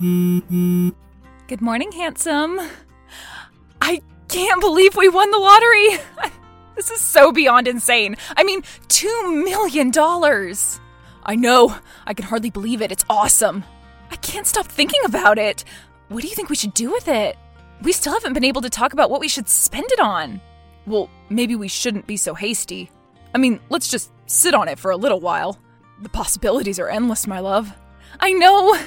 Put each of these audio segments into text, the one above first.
Good morning, handsome. I can't believe we won the lottery. this is so beyond insane. I mean, $2 million. I know. I can hardly believe it. It's awesome. I can't stop thinking about it. What do you think we should do with it? We still haven't been able to talk about what we should spend it on. Well, maybe we shouldn't be so hasty. I mean, let's just sit on it for a little while. The possibilities are endless, my love. I know.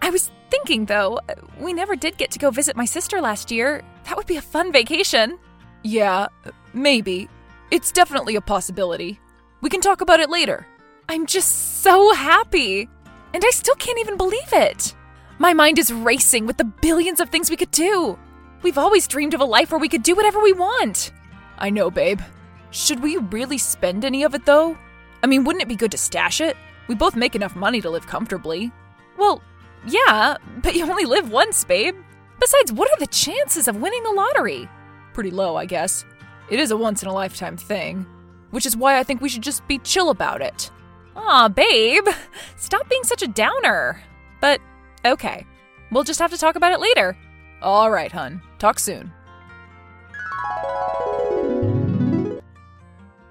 I was thinking, though, we never did get to go visit my sister last year. That would be a fun vacation. Yeah, maybe. It's definitely a possibility. We can talk about it later. I'm just so happy. And I still can't even believe it. My mind is racing with the billions of things we could do. We've always dreamed of a life where we could do whatever we want. I know, babe. Should we really spend any of it, though? I mean, wouldn't it be good to stash it? We both make enough money to live comfortably. Well, yeah, but you only live once, babe. Besides, what are the chances of winning the lottery? Pretty low, I guess. It is a once in a lifetime thing, which is why I think we should just be chill about it. Aw, babe, stop being such a downer. But, okay, we'll just have to talk about it later. All right, hun. Talk soon.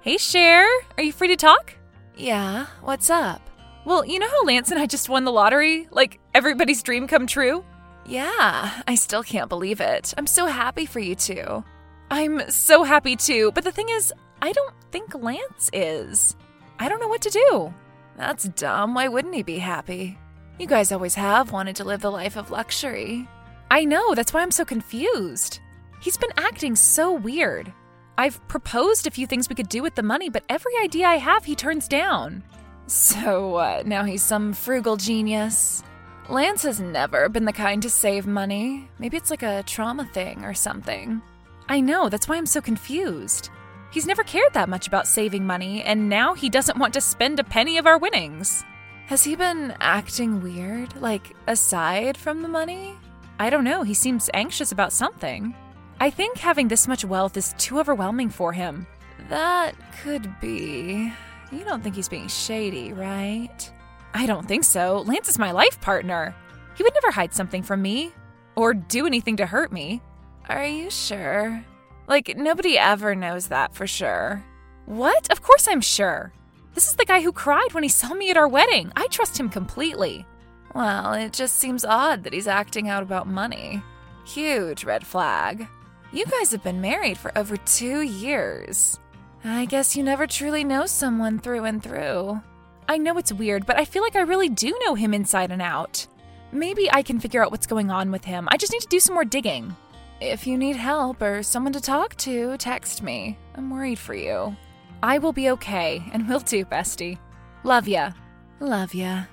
Hey, Cher, are you free to talk? Yeah, what's up? Well, you know how Lance and I just won the lottery? Like, everybody's dream come true? Yeah, I still can't believe it. I'm so happy for you two. I'm so happy too, but the thing is, I don't think Lance is. I don't know what to do. That's dumb. Why wouldn't he be happy? You guys always have wanted to live the life of luxury. I know, that's why I'm so confused. He's been acting so weird. I've proposed a few things we could do with the money, but every idea I have, he turns down. So what? Now he's some frugal genius. Lance has never been the kind to save money. Maybe it's like a trauma thing or something. I know, that's why I'm so confused. He's never cared that much about saving money, and now he doesn't want to spend a penny of our winnings. Has he been acting weird, like aside from the money? I don't know, he seems anxious about something. I think having this much wealth is too overwhelming for him. That could be. You don't think he's being shady, right? I don't think so. Lance is my life partner. He would never hide something from me or do anything to hurt me. Are you sure? Like, nobody ever knows that for sure. What? Of course I'm sure. This is the guy who cried when he saw me at our wedding. I trust him completely. Well, it just seems odd that he's acting out about money. Huge red flag. You guys have been married for over two years. I guess you never truly know someone through and through. I know it's weird, but I feel like I really do know him inside and out. Maybe I can figure out what's going on with him. I just need to do some more digging. If you need help or someone to talk to, text me. I'm worried for you. I will be okay, and we'll do, bestie. Love ya. Love ya.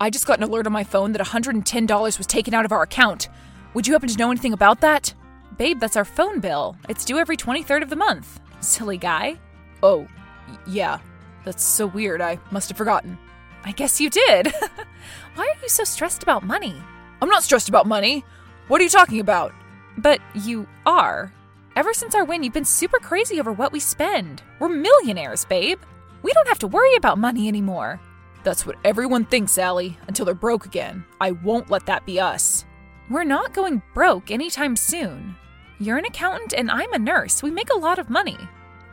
I just got an alert on my phone that $110 was taken out of our account. Would you happen to know anything about that? Babe, that's our phone bill. It's due every 23rd of the month. Silly guy. Oh, yeah. That's so weird. I must have forgotten. I guess you did. Why are you so stressed about money? I'm not stressed about money. What are you talking about? But you are. Ever since our win, you've been super crazy over what we spend. We're millionaires, babe. We don't have to worry about money anymore. That's what everyone thinks, Allie, until they're broke again. I won't let that be us. We're not going broke anytime soon. You're an accountant and I'm a nurse. We make a lot of money.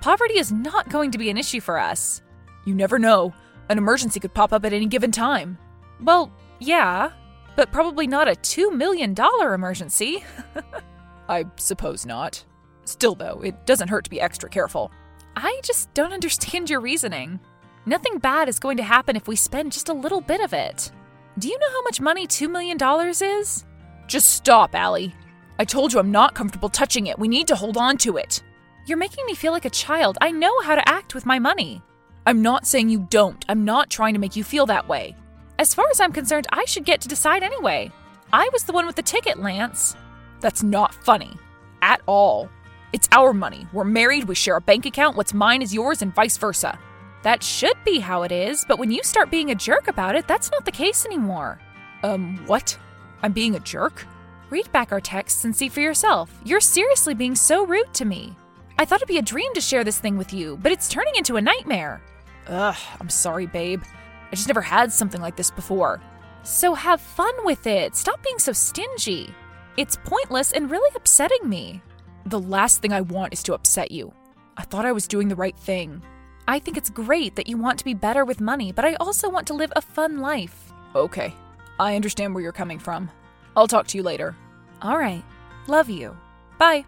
Poverty is not going to be an issue for us. You never know. An emergency could pop up at any given time. Well, yeah, but probably not a $2 million emergency. I suppose not. Still, though, it doesn't hurt to be extra careful. I just don't understand your reasoning. Nothing bad is going to happen if we spend just a little bit of it. Do you know how much money $2 million is? Just stop, Allie. I told you I'm not comfortable touching it. We need to hold on to it. You're making me feel like a child. I know how to act with my money. I'm not saying you don't. I'm not trying to make you feel that way. As far as I'm concerned, I should get to decide anyway. I was the one with the ticket, Lance. That's not funny. At all. It's our money. We're married, we share a bank account. What's mine is yours, and vice versa. That should be how it is, but when you start being a jerk about it, that's not the case anymore. Um, what? I'm being a jerk? Read back our texts and see for yourself. You're seriously being so rude to me. I thought it'd be a dream to share this thing with you, but it's turning into a nightmare. Ugh, I'm sorry, babe. I just never had something like this before. So have fun with it. Stop being so stingy. It's pointless and really upsetting me. The last thing I want is to upset you. I thought I was doing the right thing. I think it's great that you want to be better with money, but I also want to live a fun life. Okay, I understand where you're coming from. I'll talk to you later. All right. Love you. Bye.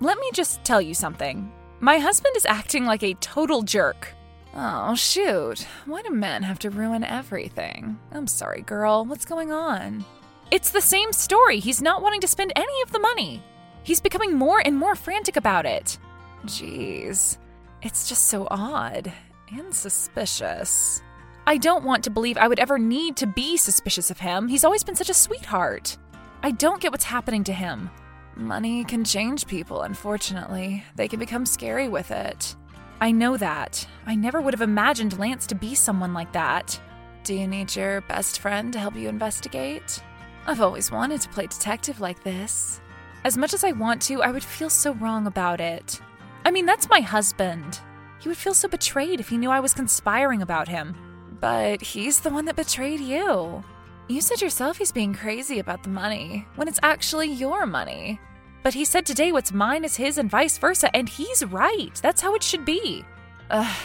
Let me just tell you something. My husband is acting like a total jerk. Oh, shoot. Why do men have to ruin everything? I'm sorry, girl. What's going on? It's the same story. He's not wanting to spend any of the money. He's becoming more and more frantic about it. Jeez. It's just so odd and suspicious. I don't want to believe I would ever need to be suspicious of him. He's always been such a sweetheart. I don't get what's happening to him. Money can change people, unfortunately. They can become scary with it. I know that. I never would have imagined Lance to be someone like that. Do you need your best friend to help you investigate? I've always wanted to play detective like this. As much as I want to, I would feel so wrong about it. I mean, that's my husband. He would feel so betrayed if he knew I was conspiring about him. But he's the one that betrayed you. You said yourself he's being crazy about the money, when it's actually your money. But he said today what's mine is his and vice versa, and he's right. That's how it should be. Ugh,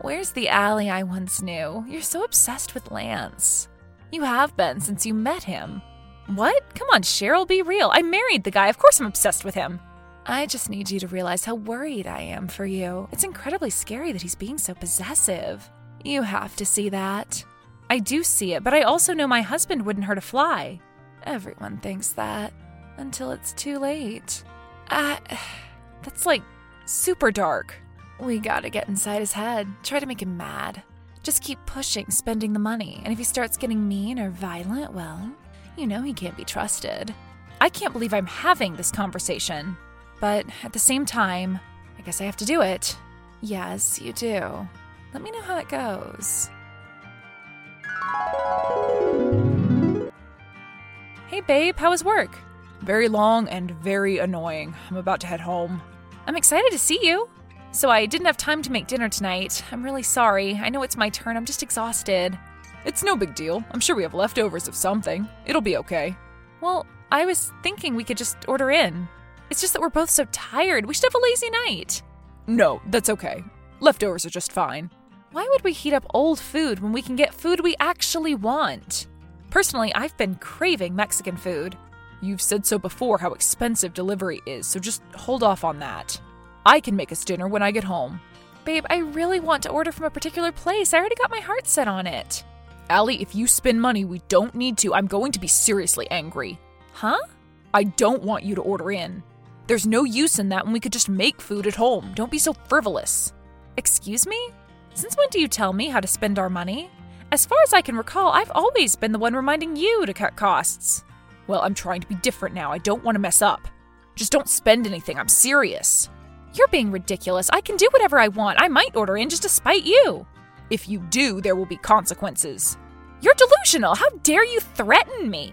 where's the Allie I once knew? You're so obsessed with Lance. You have been since you met him. What? Come on, Cheryl, be real. I married the guy. Of course I'm obsessed with him. I just need you to realize how worried I am for you. It's incredibly scary that he's being so possessive. You have to see that. I do see it, but I also know my husband wouldn't hurt a fly. Everyone thinks that until it's too late. Ah, uh, that's like super dark. We gotta get inside his head, try to make him mad. Just keep pushing, spending the money, and if he starts getting mean or violent, well, you know he can't be trusted. I can't believe I'm having this conversation. But at the same time, I guess I have to do it. Yes, you do. Let me know how it goes. Hey, babe, how was work? Very long and very annoying. I'm about to head home. I'm excited to see you. So, I didn't have time to make dinner tonight. I'm really sorry. I know it's my turn. I'm just exhausted. It's no big deal. I'm sure we have leftovers of something. It'll be okay. Well, I was thinking we could just order in. It's just that we're both so tired. We should have a lazy night. No, that's okay. Leftovers are just fine. Why would we heat up old food when we can get food we actually want? Personally, I've been craving Mexican food. You've said so before how expensive delivery is, so just hold off on that. I can make us dinner when I get home. Babe, I really want to order from a particular place. I already got my heart set on it. Allie, if you spend money we don't need to, I'm going to be seriously angry. Huh? I don't want you to order in. There's no use in that when we could just make food at home. Don't be so frivolous. Excuse me? Since when do you tell me how to spend our money? As far as I can recall, I've always been the one reminding you to cut costs. Well, I'm trying to be different now. I don't want to mess up. Just don't spend anything. I'm serious. You're being ridiculous. I can do whatever I want. I might order in just to spite you. If you do, there will be consequences. You're delusional. How dare you threaten me?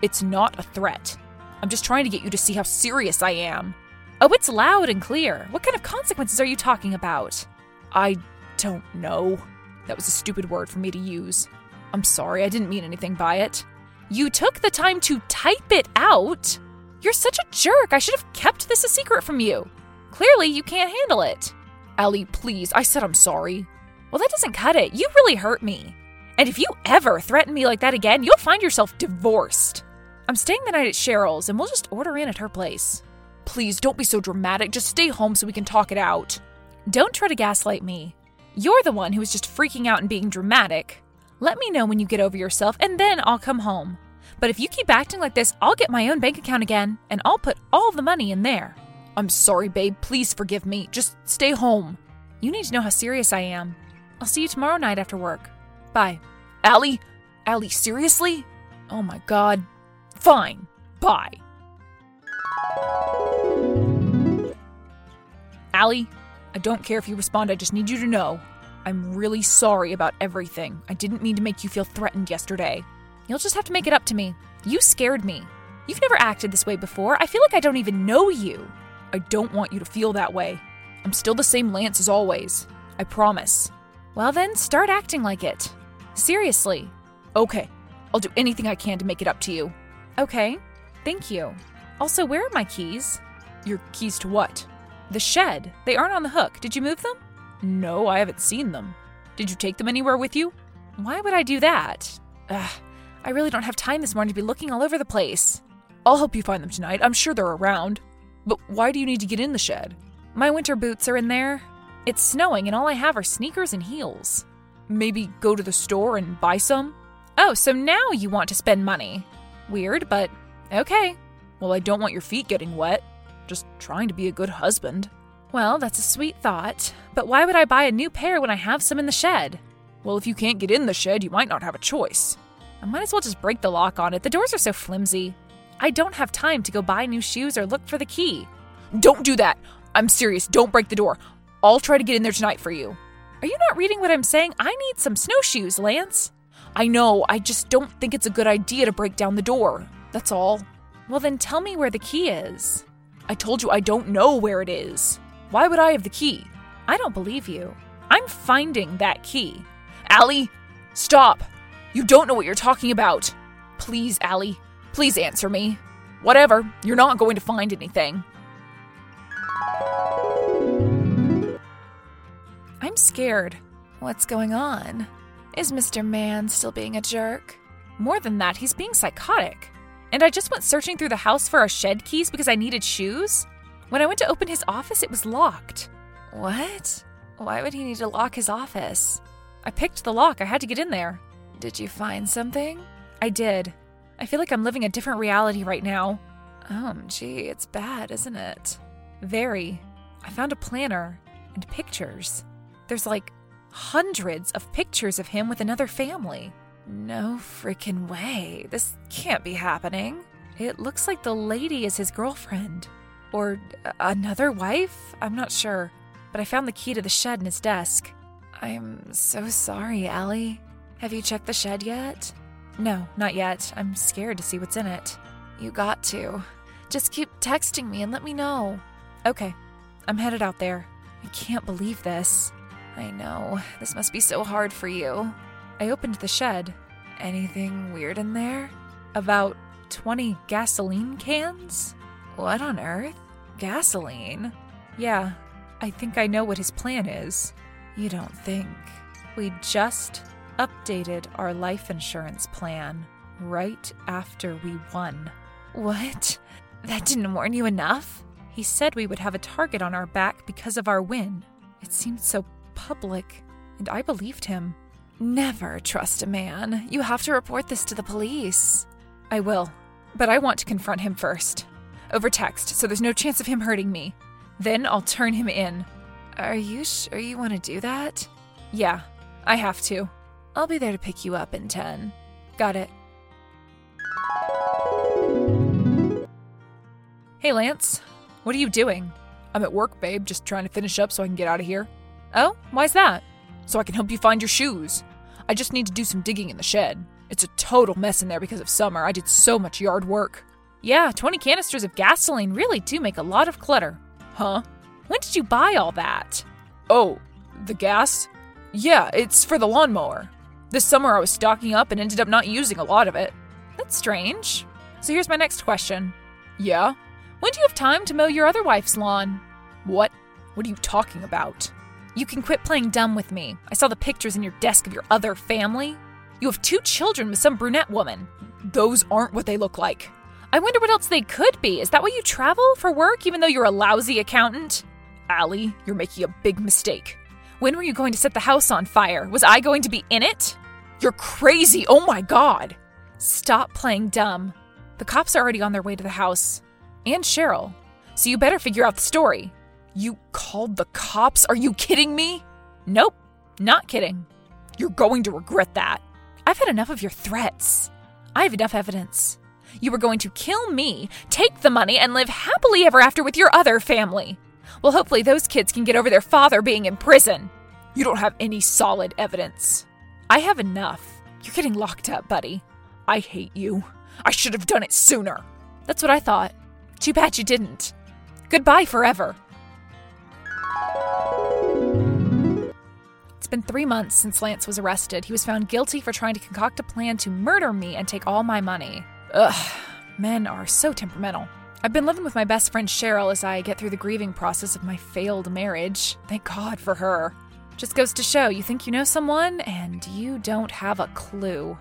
It's not a threat. I'm just trying to get you to see how serious I am. Oh, it's loud and clear. What kind of consequences are you talking about? I don't know. That was a stupid word for me to use. I'm sorry, I didn't mean anything by it. You took the time to type it out? You're such a jerk. I should have kept this a secret from you. Clearly, you can't handle it. Ellie, please, I said I'm sorry. Well, that doesn't cut it. You really hurt me. And if you ever threaten me like that again, you'll find yourself divorced. I'm staying the night at Cheryl's and we'll just order in at her place. Please don't be so dramatic. Just stay home so we can talk it out. Don't try to gaslight me. You're the one who was just freaking out and being dramatic. Let me know when you get over yourself and then I'll come home. But if you keep acting like this, I'll get my own bank account again and I'll put all the money in there. I'm sorry, babe. Please forgive me. Just stay home. You need to know how serious I am. I'll see you tomorrow night after work. Bye. Allie? Allie, seriously? Oh my god. Fine. Bye. Allie, I don't care if you respond, I just need you to know. I'm really sorry about everything. I didn't mean to make you feel threatened yesterday. You'll just have to make it up to me. You scared me. You've never acted this way before. I feel like I don't even know you. I don't want you to feel that way. I'm still the same Lance as always. I promise. Well, then, start acting like it. Seriously. Okay, I'll do anything I can to make it up to you. Okay, thank you. Also, where are my keys? Your keys to what? The shed. They aren't on the hook. Did you move them? No, I haven't seen them. Did you take them anywhere with you? Why would I do that? Ugh, I really don't have time this morning to be looking all over the place. I'll help you find them tonight. I'm sure they're around. But why do you need to get in the shed? My winter boots are in there. It's snowing, and all I have are sneakers and heels. Maybe go to the store and buy some? Oh, so now you want to spend money. Weird, but okay. Well, I don't want your feet getting wet. Just trying to be a good husband. Well, that's a sweet thought. But why would I buy a new pair when I have some in the shed? Well, if you can't get in the shed, you might not have a choice. I might as well just break the lock on it. The doors are so flimsy. I don't have time to go buy new shoes or look for the key. Don't do that. I'm serious. Don't break the door. I'll try to get in there tonight for you. Are you not reading what I'm saying? I need some snowshoes, Lance. I know. I just don't think it's a good idea to break down the door. That's all. Well, then tell me where the key is. I told you I don't know where it is. Why would I have the key? I don't believe you. I'm finding that key. Allie, stop. You don't know what you're talking about. Please, Allie, please answer me. Whatever, you're not going to find anything. I'm scared. What's going on? Is Mr. Man still being a jerk? More than that, he's being psychotic. And I just went searching through the house for our shed keys because I needed shoes. When I went to open his office, it was locked. What? Why would he need to lock his office? I picked the lock. I had to get in there. Did you find something? I did. I feel like I'm living a different reality right now. Oh, gee, it's bad, isn't it? Very. I found a planner and pictures. There's like hundreds of pictures of him with another family. No freaking way. This can't be happening. It looks like the lady is his girlfriend. Or uh, another wife? I'm not sure. But I found the key to the shed in his desk. I'm so sorry, Allie. Have you checked the shed yet? No, not yet. I'm scared to see what's in it. You got to. Just keep texting me and let me know. Okay, I'm headed out there. I can't believe this. I know. This must be so hard for you. I opened the shed. Anything weird in there? About 20 gasoline cans? What on earth? Gasoline? Yeah, I think I know what his plan is. You don't think. We just updated our life insurance plan right after we won. What? That didn't warn you enough? He said we would have a target on our back because of our win. It seemed so public, and I believed him. Never trust a man. You have to report this to the police. I will, but I want to confront him first. Over text, so there's no chance of him hurting me. Then I'll turn him in. Are you sure you want to do that? Yeah, I have to. I'll be there to pick you up in 10. Got it. Hey, Lance. What are you doing? I'm at work, babe, just trying to finish up so I can get out of here. Oh, why's that? So I can help you find your shoes. I just need to do some digging in the shed. It's a total mess in there because of summer. I did so much yard work. Yeah, 20 canisters of gasoline really do make a lot of clutter. Huh? When did you buy all that? Oh, the gas? Yeah, it's for the lawnmower. This summer I was stocking up and ended up not using a lot of it. That's strange. So here's my next question. Yeah? When do you have time to mow your other wife's lawn? What? What are you talking about? You can quit playing dumb with me. I saw the pictures in your desk of your other family. You have two children with some brunette woman. Those aren't what they look like. I wonder what else they could be. Is that why you travel for work even though you're a lousy accountant? Allie, you're making a big mistake. When were you going to set the house on fire? Was I going to be in it? You're crazy. Oh my god. Stop playing dumb. The cops are already on their way to the house. And Cheryl. So you better figure out the story. You called the cops? Are you kidding me? Nope, not kidding. You're going to regret that. I've had enough of your threats. I have enough evidence. You were going to kill me, take the money, and live happily ever after with your other family. Well, hopefully those kids can get over their father being in prison. You don't have any solid evidence. I have enough. You're getting locked up, buddy. I hate you. I should have done it sooner. That's what I thought. Too bad you didn't. Goodbye forever. Been three months since Lance was arrested. He was found guilty for trying to concoct a plan to murder me and take all my money. Ugh, men are so temperamental. I've been living with my best friend Cheryl as I get through the grieving process of my failed marriage. Thank God for her. Just goes to show you think you know someone and you don't have a clue.